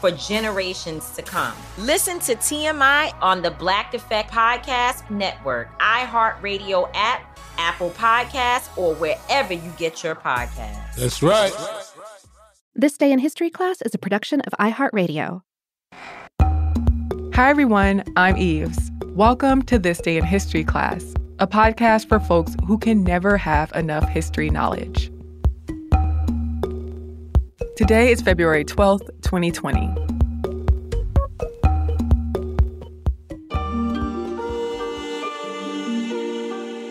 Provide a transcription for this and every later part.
for generations to come. Listen to TMI on the Black Effect Podcast Network, iHeartRadio app, Apple Podcasts, or wherever you get your podcasts. That's right. This Day in History class is a production of iHeartRadio. Hi, everyone. I'm Eves. Welcome to This Day in History class, a podcast for folks who can never have enough history knowledge. Today is February 12th, 2020.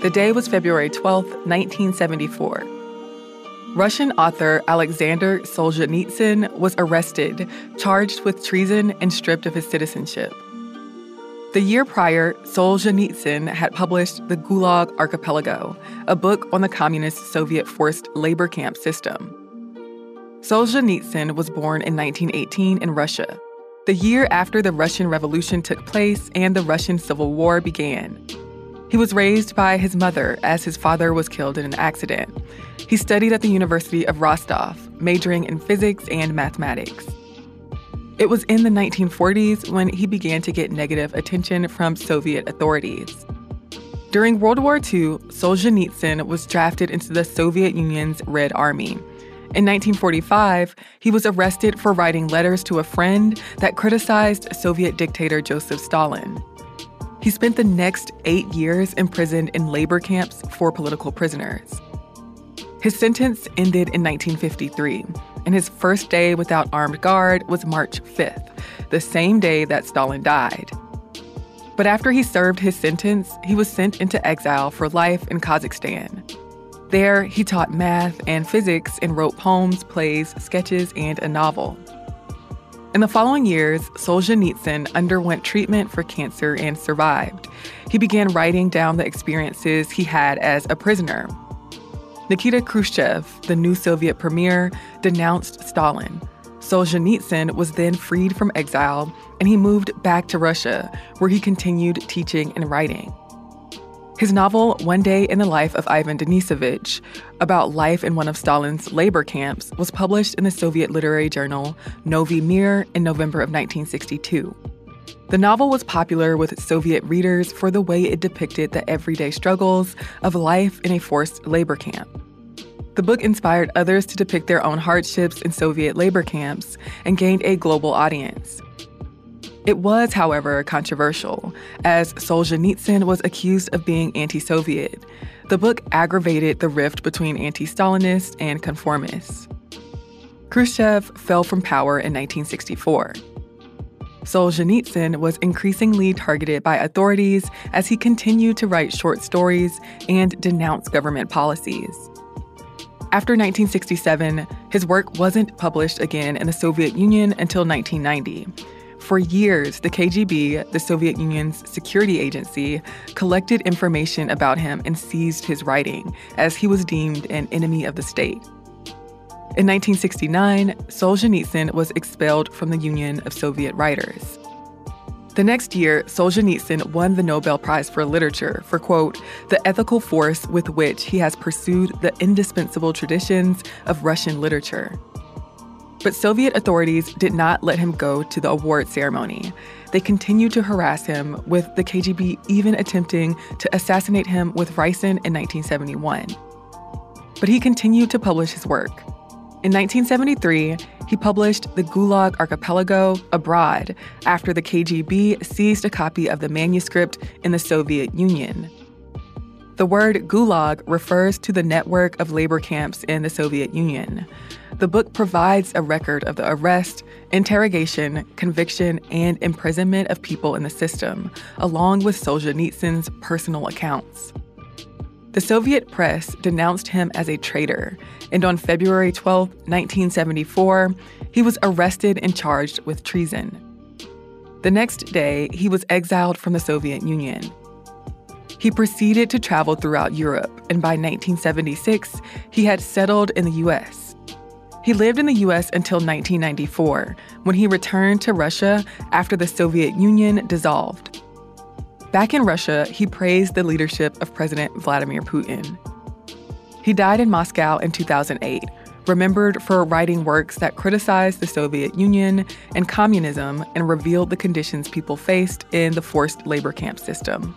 The day was February 12th, 1974. Russian author Alexander Solzhenitsyn was arrested, charged with treason, and stripped of his citizenship. The year prior, Solzhenitsyn had published The Gulag Archipelago, a book on the communist Soviet forced labor camp system. Solzhenitsyn was born in 1918 in Russia, the year after the Russian Revolution took place and the Russian Civil War began. He was raised by his mother as his father was killed in an accident. He studied at the University of Rostov, majoring in physics and mathematics. It was in the 1940s when he began to get negative attention from Soviet authorities. During World War II, Solzhenitsyn was drafted into the Soviet Union's Red Army. In 1945, he was arrested for writing letters to a friend that criticized Soviet dictator Joseph Stalin. He spent the next eight years imprisoned in labor camps for political prisoners. His sentence ended in 1953, and his first day without armed guard was March 5th, the same day that Stalin died. But after he served his sentence, he was sent into exile for life in Kazakhstan. There, he taught math and physics and wrote poems, plays, sketches, and a novel. In the following years, Solzhenitsyn underwent treatment for cancer and survived. He began writing down the experiences he had as a prisoner. Nikita Khrushchev, the new Soviet premier, denounced Stalin. Solzhenitsyn was then freed from exile and he moved back to Russia, where he continued teaching and writing. His novel, One Day in the Life of Ivan Denisovich, about life in one of Stalin's labor camps, was published in the Soviet literary journal Novy Mir in November of 1962. The novel was popular with Soviet readers for the way it depicted the everyday struggles of life in a forced labor camp. The book inspired others to depict their own hardships in Soviet labor camps and gained a global audience. It was, however, controversial, as Solzhenitsyn was accused of being anti Soviet. The book aggravated the rift between anti Stalinists and conformists. Khrushchev fell from power in 1964. Solzhenitsyn was increasingly targeted by authorities as he continued to write short stories and denounce government policies. After 1967, his work wasn't published again in the Soviet Union until 1990. For years, the KGB, the Soviet Union's security agency, collected information about him and seized his writing, as he was deemed an enemy of the state. In 1969, Solzhenitsyn was expelled from the Union of Soviet Writers. The next year, Solzhenitsyn won the Nobel Prize for Literature for, quote, the ethical force with which he has pursued the indispensable traditions of Russian literature. But Soviet authorities did not let him go to the award ceremony. They continued to harass him, with the KGB even attempting to assassinate him with ricin in 1971. But he continued to publish his work. In 1973, he published The Gulag Archipelago Abroad after the KGB seized a copy of the manuscript in the Soviet Union. The word gulag refers to the network of labor camps in the Soviet Union. The book provides a record of the arrest, interrogation, conviction, and imprisonment of people in the system, along with Solzhenitsyn's personal accounts. The Soviet press denounced him as a traitor, and on February 12, 1974, he was arrested and charged with treason. The next day, he was exiled from the Soviet Union. He proceeded to travel throughout Europe, and by 1976, he had settled in the US. He lived in the US until 1994, when he returned to Russia after the Soviet Union dissolved. Back in Russia, he praised the leadership of President Vladimir Putin. He died in Moscow in 2008, remembered for writing works that criticized the Soviet Union and communism and revealed the conditions people faced in the forced labor camp system.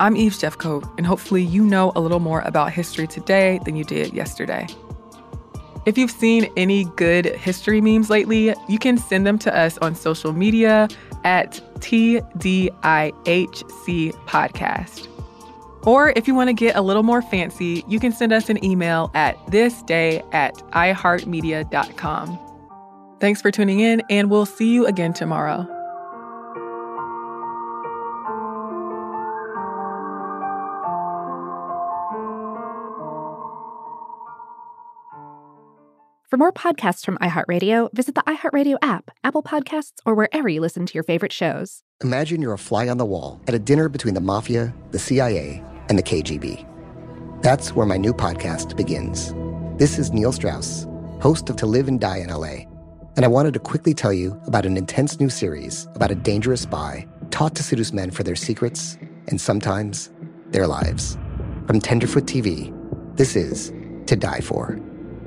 I'm Eve Jeffcoat, and hopefully you know a little more about history today than you did yesterday. If you've seen any good history memes lately, you can send them to us on social media at TDIHC Podcast. Or if you want to get a little more fancy, you can send us an email at thisday at iheartmedia.com. Thanks for tuning in, and we'll see you again tomorrow. For more podcasts from iHeartRadio, visit the iHeartRadio app, Apple Podcasts, or wherever you listen to your favorite shows. Imagine you're a fly on the wall at a dinner between the mafia, the CIA, and the KGB. That's where my new podcast begins. This is Neil Strauss, host of To Live and Die in LA, and I wanted to quickly tell you about an intense new series about a dangerous spy taught to seduce men for their secrets and sometimes their lives. From Tenderfoot TV, this is To Die For.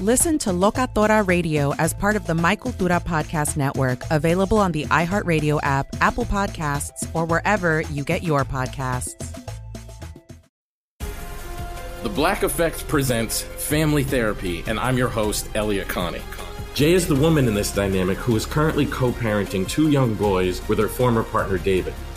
Listen to Locatora Radio as part of the My Cultura Podcast Network, available on the iHeartRadio app, Apple Podcasts, or wherever you get your podcasts. The Black Effect presents Family Therapy, and I'm your host, Elliott Connie. Jay is the woman in this dynamic who is currently co parenting two young boys with her former partner, David.